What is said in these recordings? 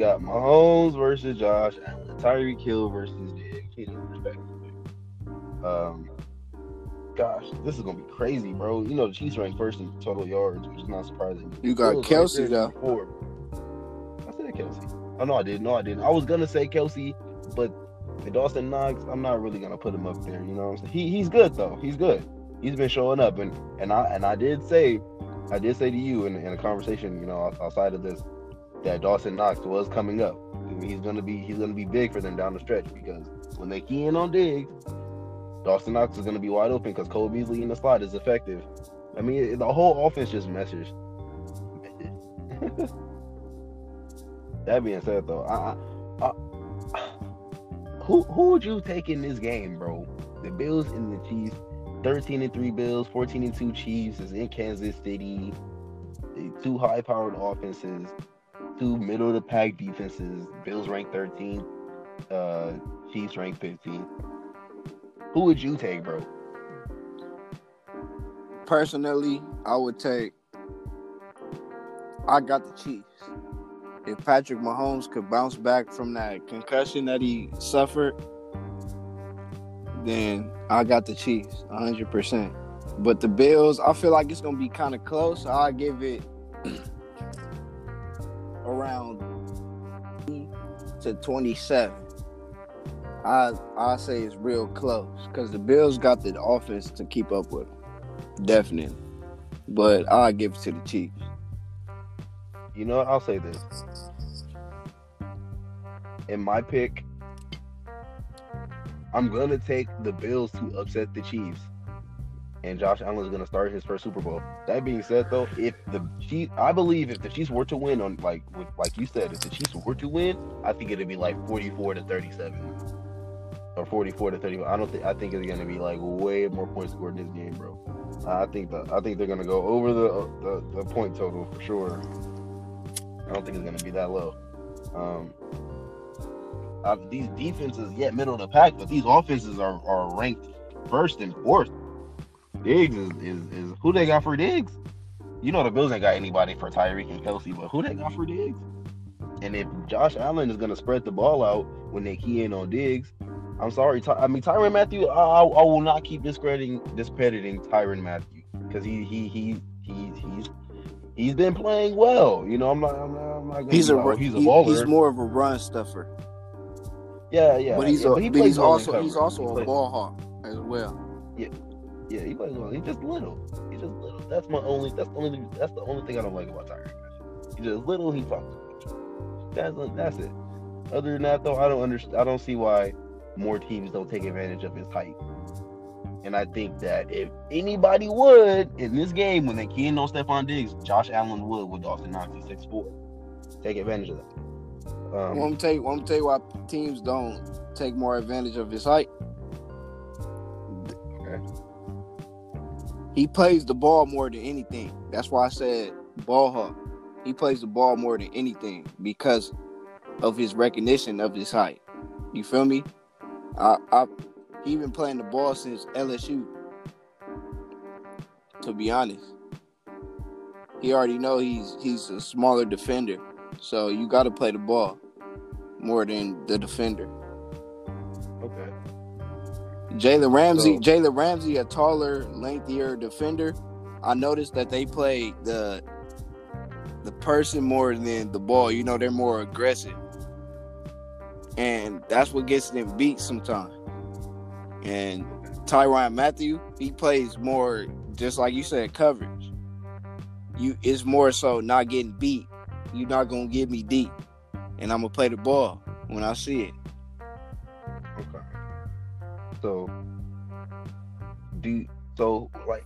got Mahomes versus Josh Allen, Tyreek Hill versus Diggs, you know, respectively. Um, gosh, this is gonna be crazy, bro. You know the Chiefs rank first in total yards, which is not surprising. You got Kelce, there though. Four. I said Kelce. Oh no, I didn't. No, I didn't. I was gonna say Kelce, but the Dawson Knox, I'm not really gonna put him up there. You know what I'm saying? He he's good though. He's good. He's been showing up, and and I and I did say, I did say to you in, in a conversation, you know, outside of this, that Dawson Knox was coming up. I mean, he's gonna be he's gonna be big for them down the stretch because when they key in on Diggs, Dawson Knox is gonna be wide open because Cole Beasley in the slot is effective. I mean, the whole offense just meshes. that being said, though, I, I, I, who who would you take in this game, bro? The Bills and the Chiefs. 13 and 3 Bills, 14 and 2 Chiefs is in Kansas City. Two high powered offenses, two middle of the pack defenses. Bills ranked 13th, uh, Chiefs ranked 15th. Who would you take, bro? Personally, I would take. I got the Chiefs. If Patrick Mahomes could bounce back from that concussion that he suffered, then I got the Chiefs 100%. But the Bills, I feel like it's going to be kind of close. I'll give it to 27. I I say it's real close because the Bills got the offense to keep up with them, definitely. But I give it to the Chiefs. You know, what? I'll say this. In my pick, I'm gonna take the Bills to upset the Chiefs, and Josh Allen is gonna start his first Super Bowl. That being said, though, if the Chiefs, I believe if the Chiefs were to win on like with, like you said, if the Chiefs were to win, I think it'd be like 44 to 37 or 44 to 30. I don't think I think it's gonna be like way more points scored in this game, bro. I think that I think they're gonna go over the the, the point total for sure. I don't think it's gonna be that low. Um, uh, these defenses, yeah, middle of the pack, but these offenses are, are ranked first and fourth. Diggs is, is, is who they got for Diggs. You know the Bills ain't got anybody for Tyreek and Kelce, but who they got for Diggs? And if Josh Allen is gonna spread the ball out when they key in on Diggs, I'm sorry. Ty- I mean Tyrann Mathieu. I, I, I will not keep discrediting discrediting Tyrann Mathieu because he he he he he's he's been playing well. You know I'm not I'm not, I'm not He's a he's a he- baller. he's more of a run stuffer, yeah yeah. but he's a, but he but he's also he's also He a ball hawk as well. Yeah, he plays well. He's just little. He's just little. That's my only. That's the only. That's the only thing I don't like about Tyreek. He's just little. He too. That's that's it. Other than that, though, I don't understand. I don't see why more teams don't take advantage of his height. And I think that if anybody would in this game when they key in on Stefon Diggs, Josh Allen would with Dawson Knox at six four. Take advantage of that. Um, Want to tell you, want to tell you why teams don't take more advantage of his height. Okay. He plays the ball more than anything. That's why I said ball hawk. He plays the ball more than anything because of his recognition of his height. You feel me? I, I he been playing the ball since LSU. To be honest, he already know he's he's a smaller defender, so you got to play the ball more than the defender. okay. Jalen Ramsey, So- Jalen Ramsey, a taller, lengthier defender. I noticed that they play the the person more than the ball. You know, they're more aggressive, and that's what gets them beat sometimes. And Tyrann Mathieu, he plays more, just like you said, coverage. You, it's more so not getting beat. You're not gonna get me deep, and I'm gonna play the ball when I see it. So, do so like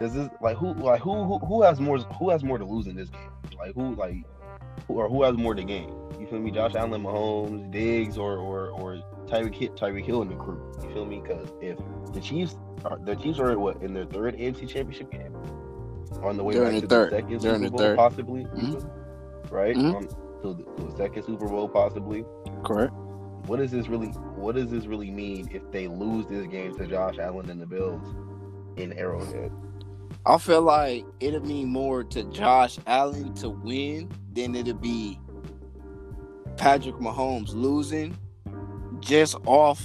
does this like who like who who who has more who has more to lose in this game? Like who like who or who has more to gain? You feel me? Josh Allen, Mahomes, Diggs, or or or Tyreek Hill, Tyreek Hill in the crew. You feel me? Because if the Chiefs are the Chiefs are at what in their third AFC Championship game, on the way back in to the third. the second Super the Bowl, third. possibly, Mhm. right? Mhm. On, to, the, to the second Super Bowl, possibly Correct. What does this really what does this really mean if they lose this game to Josh Allen and the Bills in Arrowhead? I feel like it'll mean more to Josh Allen to win than it'll be Patrick Mahomes losing just off.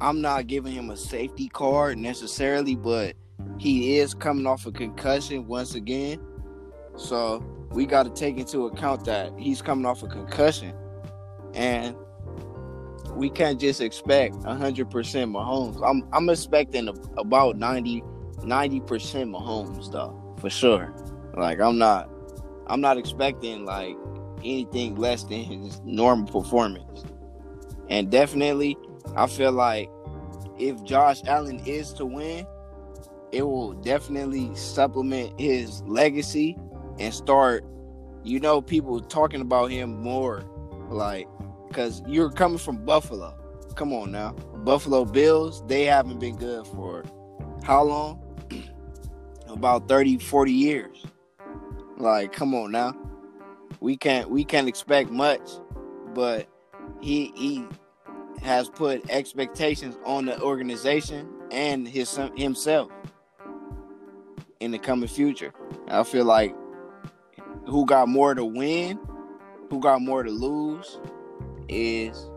I'm not giving him a safety card necessarily, but he is coming off a concussion once again. So we got to take into account that he's coming off a concussion, and we can't just expect 100% Mahomes. I'm I'm expecting about 90 90% Mahomes though, for sure. Like I'm not I'm not expecting like anything less than his normal performance. And definitely I feel like if Josh Allen is to win, it will definitely supplement his legacy and start you know people talking about him more like because you're coming from Buffalo. Come on now. Buffalo Bills, they haven't been good for how long? About 30, 40 years. Like, come on now. We can't we can't expect much, but he he has put expectations on the organization and his himself in the coming future. I feel like who got more to win, who got more to lose, is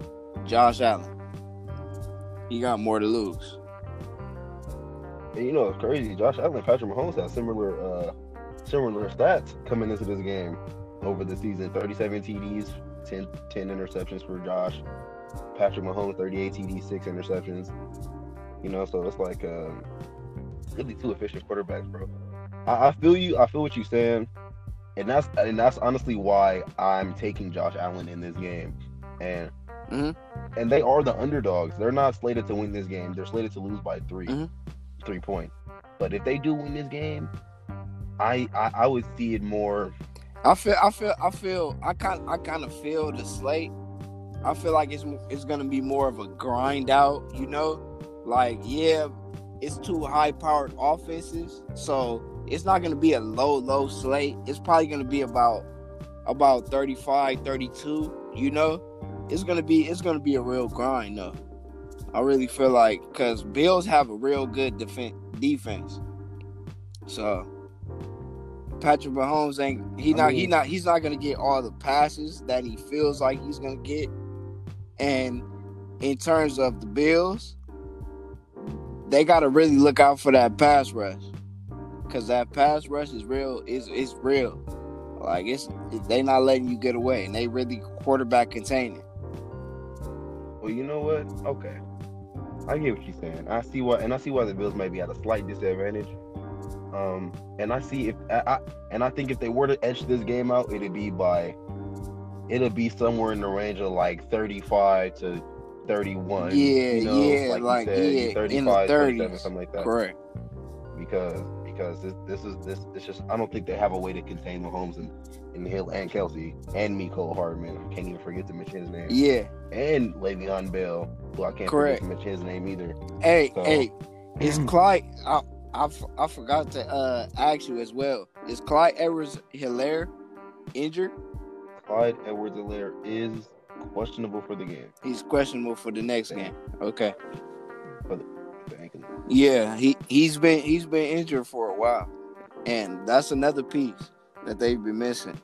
Josh Allen. He got more to lose. And you know it's crazy. Josh Allen and Patrick Mahomes have similar uh similar stats coming into this game over the season. 37 TDs, 10, 10 interceptions for Josh. Patrick Mahomes, 38 TDs, 6 interceptions. You know, so it's like um, really two efficient quarterbacks, bro. I, I feel you. I feel what you're saying. And that's and that's honestly why I'm taking Josh Allen in this game and mm-hmm. and they are the underdogs. They're not slated to win this game. They're slated to lose by 3 mm-hmm. three points. But if they do win this game, I, I I would see it more. I feel I feel I feel I kind I kind of feel the slate. I feel like it's it's gonna be more of a grind out. You know, like yeah, it's two high powered offenses, so it's not gonna be a low low slate. It's probably gonna be about about 35, 32, you know? It's gonna be it's gonna be a real grind though. I really feel like because Bills have a real good defense defense. So Patrick Mahomes ain't he oh, not mean, he not he's not gonna get all the passes that he feels like he's gonna get. And in terms of the Bills, they gotta really look out for that pass rush. Cause that pass rush is real, is is real. Like it's they not letting you get away and they really quarterback containing. Well, you know what? Okay, I get what you're saying. I see why, and I see why the Bills might be at a slight disadvantage. Um, and I see if I, I and I think if they were to edge this game out, it'd be by it'll be somewhere in the range of like 35 to 31. Yeah, you know, yeah, like, like said, yeah, 35, in the 30s, something like that. Correct. Because because this this is this it's just I don't think they have a way to contain Mahomes and, and Hill and Kelce and Mecole Hardman. I can't even forget to mention his name. Yeah. And Le'Veon Bell, who I can't Correct. forget to mention his name either. Hey, so, hey, is Clyde? I, I, I forgot to uh, ask you as well. Is Clyde Edwards Helaire injured? Clyde Edwards Helaire is questionable for the game. He's questionable for the next game. Okay. Yeah, he he's been he's been injured for a while, and that's another piece that they've been missing.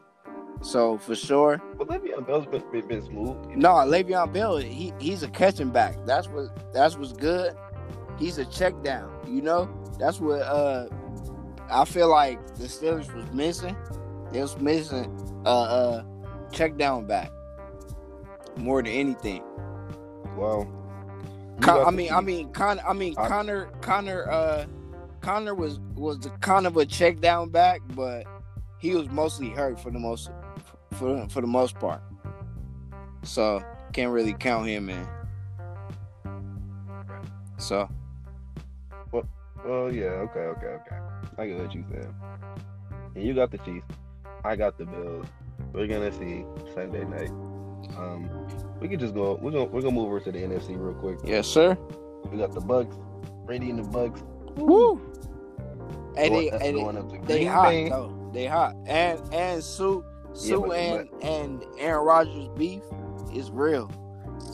So for sure. But Le'Veon Bell's been, been, smooth. No, Le'Veon Bell, he he's a catching back. That's what that's what's good. He's a check down. You know, that's what uh I feel like the Steelers was missing. They was missing uh uh check down back more than anything. Well, Con- I mean, I mean, Con- I mean, Conner, Conner, uh, Conner was was the kind of a check down back, but he was mostly hurt for the most for for the most part. So can't really count him in. So. Well, well, yeah, okay, okay, okay. I get what you said. And you got the Chiefs. I got the Bills. We're gonna see Sunday night. Um, we can just go. We're gonna we're gonna move over to the NFC real quick. Yes, sir. We got the Bucks. Brady and the Bucks. Woo! And they, and they, they hot Bay. though. They hot. And and Sue Sue yeah, and but, and Aaron Rodgers beef is real.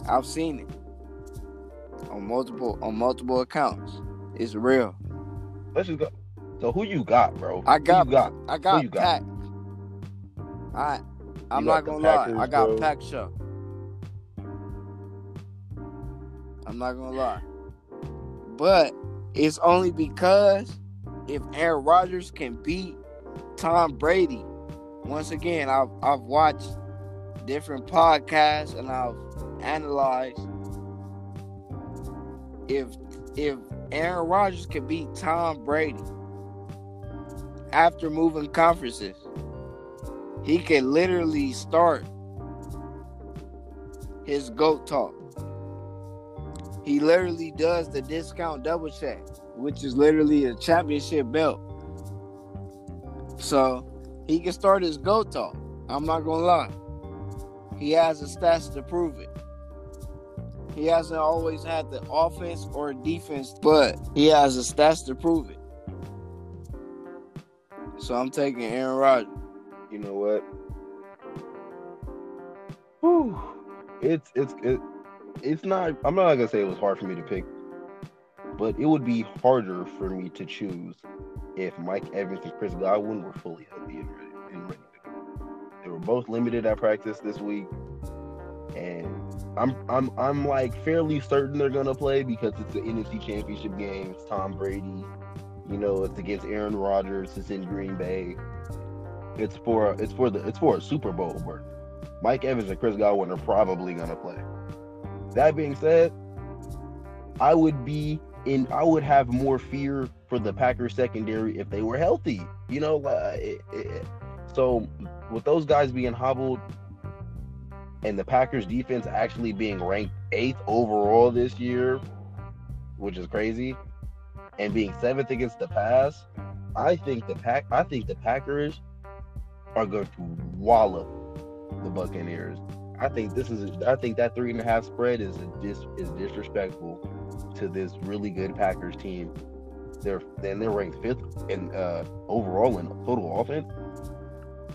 I've seen it on multiple on multiple accounts. It's real. Let's just go. So who you got, bro? I got, got? I got, got? Pack. I I'm not gonna Packers, lie. I got bro. Pack show. I'm not gonna lie. But it's only because if Aaron Rodgers can beat Tom Brady, once again, I've I've watched different podcasts and I've analyzed if if Aaron Rodgers can beat Tom Brady after moving conferences, he can literally start his GOAT talk. He literally does the discount double check, which is literally a championship belt. So he can start his go talk. I'm not gonna lie. He has the stats to prove it. He hasn't always had the offense or defense, but he has the stats to prove it. So I'm taking Aaron Rodgers. You know what? Whew. It's it's it, it's not. I'm not gonna say it was hard for me to pick, but it would be harder for me to choose if Mike Evans and Chris Godwin were fully healthy and ready and ready to go. They were both limited at practice this week, and I'm I'm I'm like fairly certain they're gonna play because it's the NFC Championship game. It's Tom Brady. You know, it's against Aaron Rodgers. It's in Green Bay. It's for it's for the it's for a Super Bowl work. Mike Evans and Chris Godwin are probably gonna play. That being said, I would be in. I would have more fear for the Packers secondary if they were healthy. You know, uh, it, it, so with those guys being hobbled and the Packers defense actually being ranked eighth overall this year, which is crazy, and being seventh against the pass, I think the pack. I think the Packers are going to wallop the Buccaneers. I think this is. I think that three and a half spread is dis, is disrespectful to this really good Packers team. They're then they're ranked fifth in uh, overall in total offense.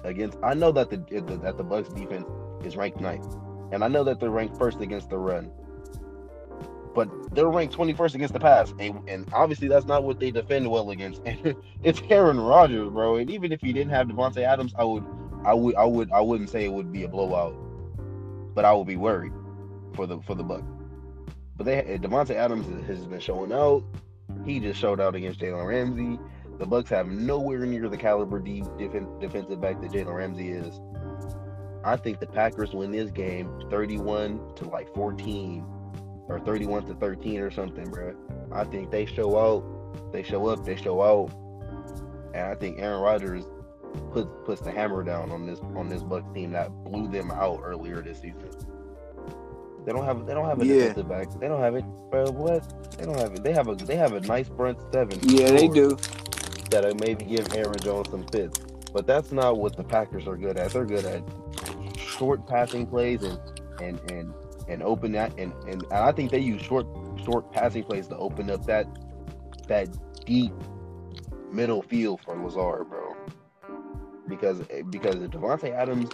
Against, I know that the that the Bucks defense is ranked ninth, and I know that they're ranked first against the run. But they're ranked 21st against the pass, and, and obviously that's not what they defend well against. And it's Aaron Rodgers, bro. And even if he didn't have Davante Adams, I would, I would, I would, I wouldn't say it would be a blowout but I will be worried for the for the Bucks. But they eh, Davante Adams has been showing out. He just showed out against Jalen Ramsey. The Bucks have nowhere near the caliber deep defensive back that Jalen Ramsey is. I think the Packers win this game 31 to like 14 or 31 to 13 or something, bro. I think they show out, they show up, they show out, and I think Aaron Rodgers puts puts the hammer down on this on this Bucks team that blew them out earlier this season. They don't have they don't have a yeah. defensive back. They don't have it. Bro, what? They don't have it. They have a they have a nice front seven. Yeah, they do. That'll maybe give Aaron Jones some fits. But that's not what the Packers are good at. They're good at short passing plays and and and and open that and, and and I think they use short short passing plays to open up that that deep middle field for Lazard, bro because eh, because if Davante Adams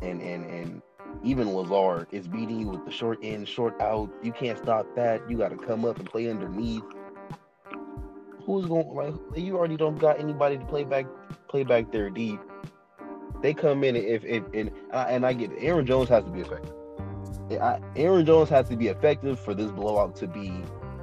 and and and even Lazard is beating you with the short in, short out, you can't stop that. You got to come up and play underneath. Who's going like you already don't got anybody to play back play back there deep. They come in if if and uh, and I get it. Aaron Jones has to be effective. Eh, I, Aaron Jones has to be effective for this blowout to be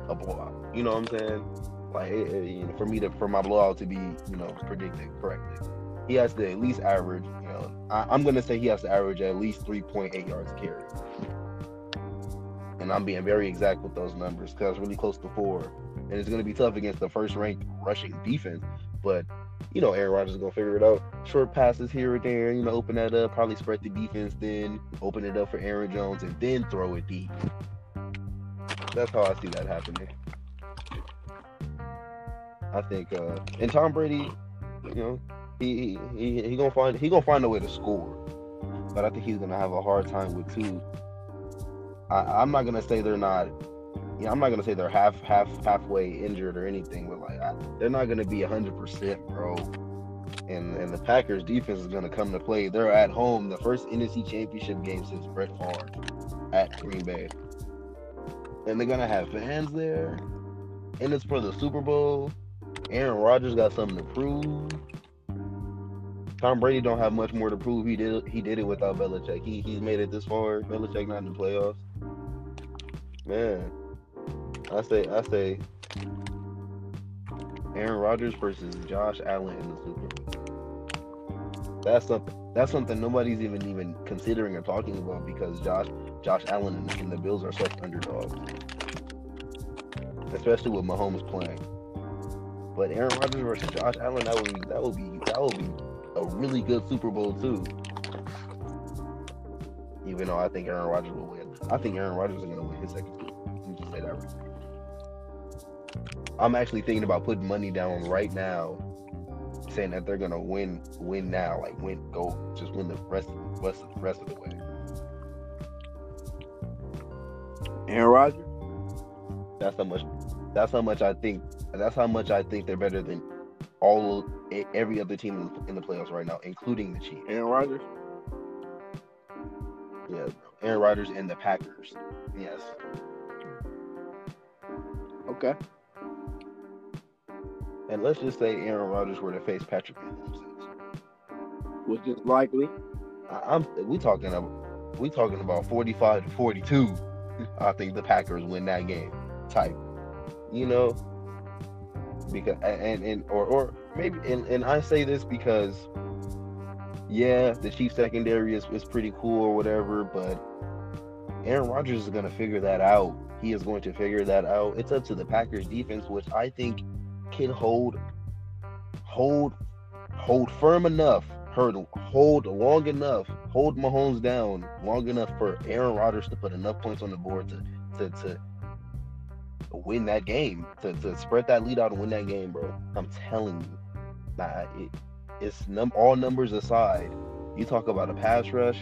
a blowout. You know what I'm saying? Like it, it, you know, for me to for my blowout to be you know predicted correctly he has to at least average, you know, I, am going to say he has to average at least 3.8 yards carry. And I'm being very exact with those numbers because it's really close to four. And it's going to be tough against the first ranked rushing defense. But, you know, Aaron Rodgers is going to figure it out. Short passes here and there, you know, open that up, probably spread the defense, then open it up for Aaron Jones, and then throw it deep. That's how I see that happening. I think, uh, and Tom Brady, you know, he he he gonna find he gonna find a way to score, but I think he's gonna have a hard time with two. I, I'm not gonna say they're not. Yeah, I'm not gonna say they're half half halfway injured or anything, but like I, they're not gonna be hundred percent, bro. And and the Packers defense is gonna come to play. They're at home, the first NFC Championship game since Brett Favre at Green Bay, and they're gonna have fans there, and it's for the Super Bowl. Aaron Rodgers got something to prove. Tom Brady don't have much more to prove. He did he did it without Belichick. He he's made it this far. Belichick not in the playoffs. Man, I say I say Aaron Rodgers versus Josh Allen in the Super Bowl. That's something. That's something nobody's even even considering or talking about because Josh Josh Allen and, and the Bills are such underdogs, especially with Mahomes playing. But Aaron Rodgers versus Josh Allen, that would be that would be that would be a really good Super Bowl too. Even though I think Aaron Rodgers will win, I think Aaron Rodgers is going to win his second. Let me just say that right. I'm actually thinking about putting money down right now, saying that they're gonna win, win now, like win, go, just win the rest, rest, of, rest of the way. Aaron Rodgers. That's how much. That's how much I think. That's how much I think they're better than all every other team in the playoffs right now, including the Chiefs. Aaron Rodgers. Yeah, Aaron Rodgers and the Packers. Yes. Okay. And let's just say Aaron Rodgers were to face Patrick Mahomes. Which is likely. I, am we talking about we talking about 45 to 42. I think the Packers win that game. Type. You know? Because and and or or maybe and, and I say this because yeah, the Chief secondary is, is pretty cool or whatever, but Aaron Rodgers is to figure that out. He is going to figure that out. It's up to the Packers defense, which I think can hold, hold, hold firm enough, hold, hold long enough, hold Mahomes down long enough for Aaron Rodgers to put enough points on the board to to to win that game, to, to spread that lead out and win that game, bro. I'm telling you, nah, it, it's num all numbers aside. You talk about a pass rush,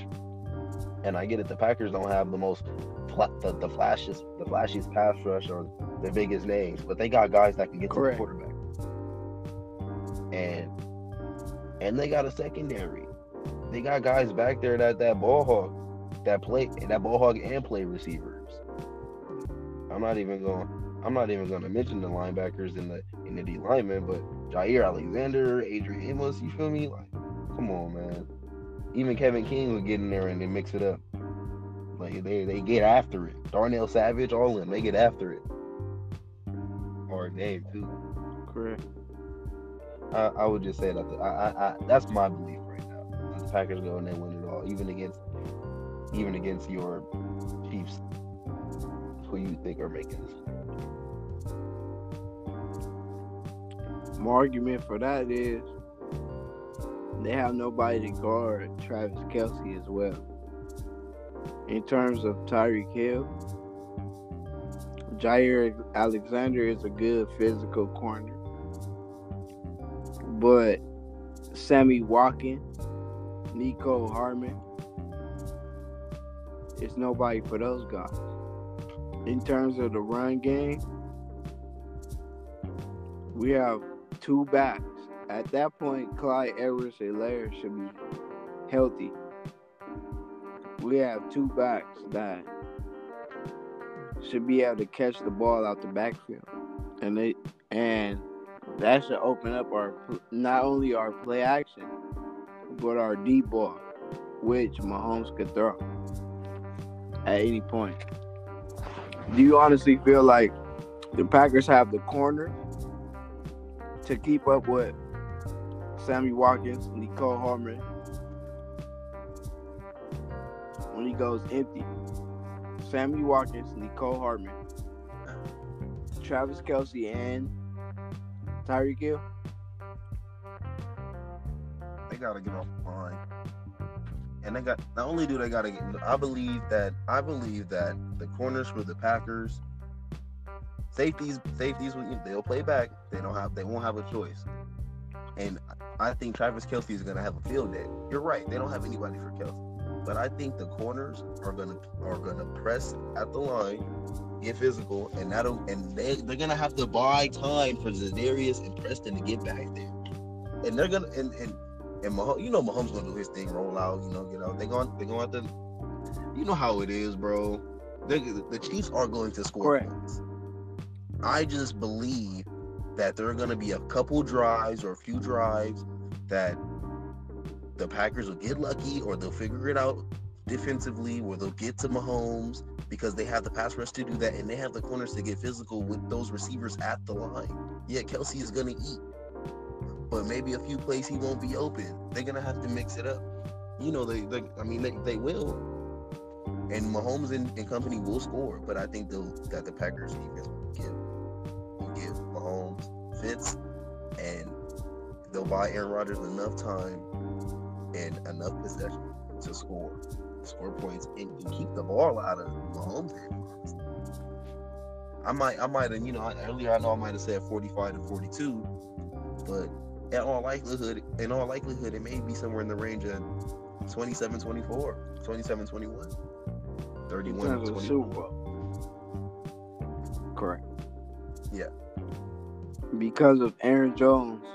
and I get it. The Packers don't have the most the, the flashiest the flashiest pass rush or the biggest names, but they got guys that can get Correct. to the quarterback. And and they got a secondary. They got guys back there that that ball hog that play that ball hog and play receivers. I'm not even going. I'm not even going to mention the linebackers in the in the D linemen, but Jaire Alexander, Adrian Amos. You feel me? Like, come on, man. Even Kevin King would get in there and they mix it up. Like they they get after it. Darnell Savage, all them, they get after it. Hard name too. Correct. I, I would just say that the, I, I, I that's my belief right now. The Packers go and they win it all, even against even against your Chiefs, who you think are making. My argument for that is they have nobody to guard Travis Kelce as well. In terms of Tyreek Hill, Jaire Alexander is a good physical corner. But Sammy Watkins, Nico Harmon, it's nobody for those guys. In terms of the run game, we have two backs. At that point, Clyde Edwards-Helaire should be healthy we have two backs that should be able to catch the ball out the backfield, and they and that should open up our not only our play action, but our deep ball, which Mahomes could throw at any point. Do you honestly feel like the Packers have the corner to keep up with Sammy Watkins, Mecole Hardman, when he goes empty. Sammy Watkins, Mecole Hardman, Travis Kelce, and Tyreek Hill. They gotta get off the line. And they got not only do they gotta get I believe that I believe that the corners for the Packers safeties safeties they'll play back. They don't have they won't have a choice. And I think Travis Kelce is gonna have a field day. You're right, they don't have anybody for Kelce, But I think the corners are gonna are gonna press at the line, get physical, and that'll and they they're gonna have to buy time for Za'Darius and Preston to get back there. And they're gonna and and and Mahomes, you know Mahomes gonna do his thing, roll out, you know, get out. They going they going to, you know how it is, bro. They, the Chiefs are going to score Correct. points. I just believe that there are going to be a couple drives or a few drives that the Packers will get lucky or they'll figure it out defensively where they'll get to Mahomes because they have the pass rush to do that and they have the corners to get physical with those receivers at the line. Yeah, Kelce is gonna eat, but maybe a few plays he won't be open. They're gonna have to mix it up. You know, they, they I mean, they, they will. And Mahomes and, and company will score, but I think they'll, that the Packers defense will give will give Mahomes fits, and they'll buy Aaron Rodgers enough time and enough possession to score score points and keep the ball out of Mahomes' hands. I might, I might have, you know, earlier I know I might have said 45 to 42, but in all likelihood, in all likelihood, it may be somewhere in the range of 27 24, 27 21, 31 In terms of 20. Super Bowl. Correct. Yeah. Because of Aaron Jones'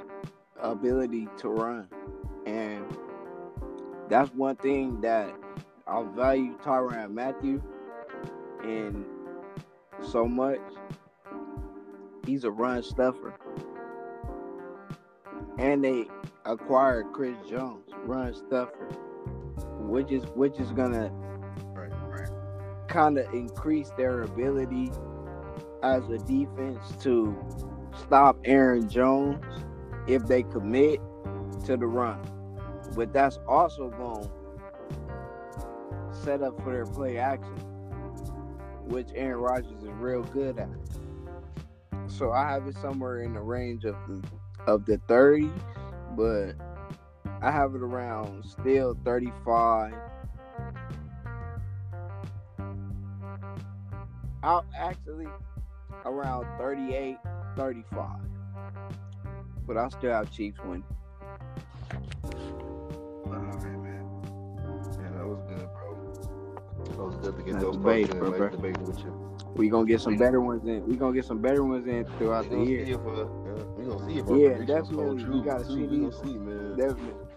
ability to run. And that's one thing that I value Tyrann Mathieu in so much. He's a run stuffer. And they acquired Chris Jones, run stuffer, which is which is gonna Right, right. kind of increase their ability as a defense to stop Aaron Jones if they commit to the run. But that's also going to set up for their play action, which Aaron Rodgers is real good at. So I have it somewhere in the range of the, of the 30s, but I have it around still 35 out actually around 38, 35. But I still have Chiefs winning. All right, man. Yeah, that was good, bro. That was good to get those debate, thoughts in, bro, bro. debating with you. We gonna get some better ones in. We gonna get some better ones in throughout the year. we gonna see if our Yeah, definitely. We gotta see these. man. Definitely.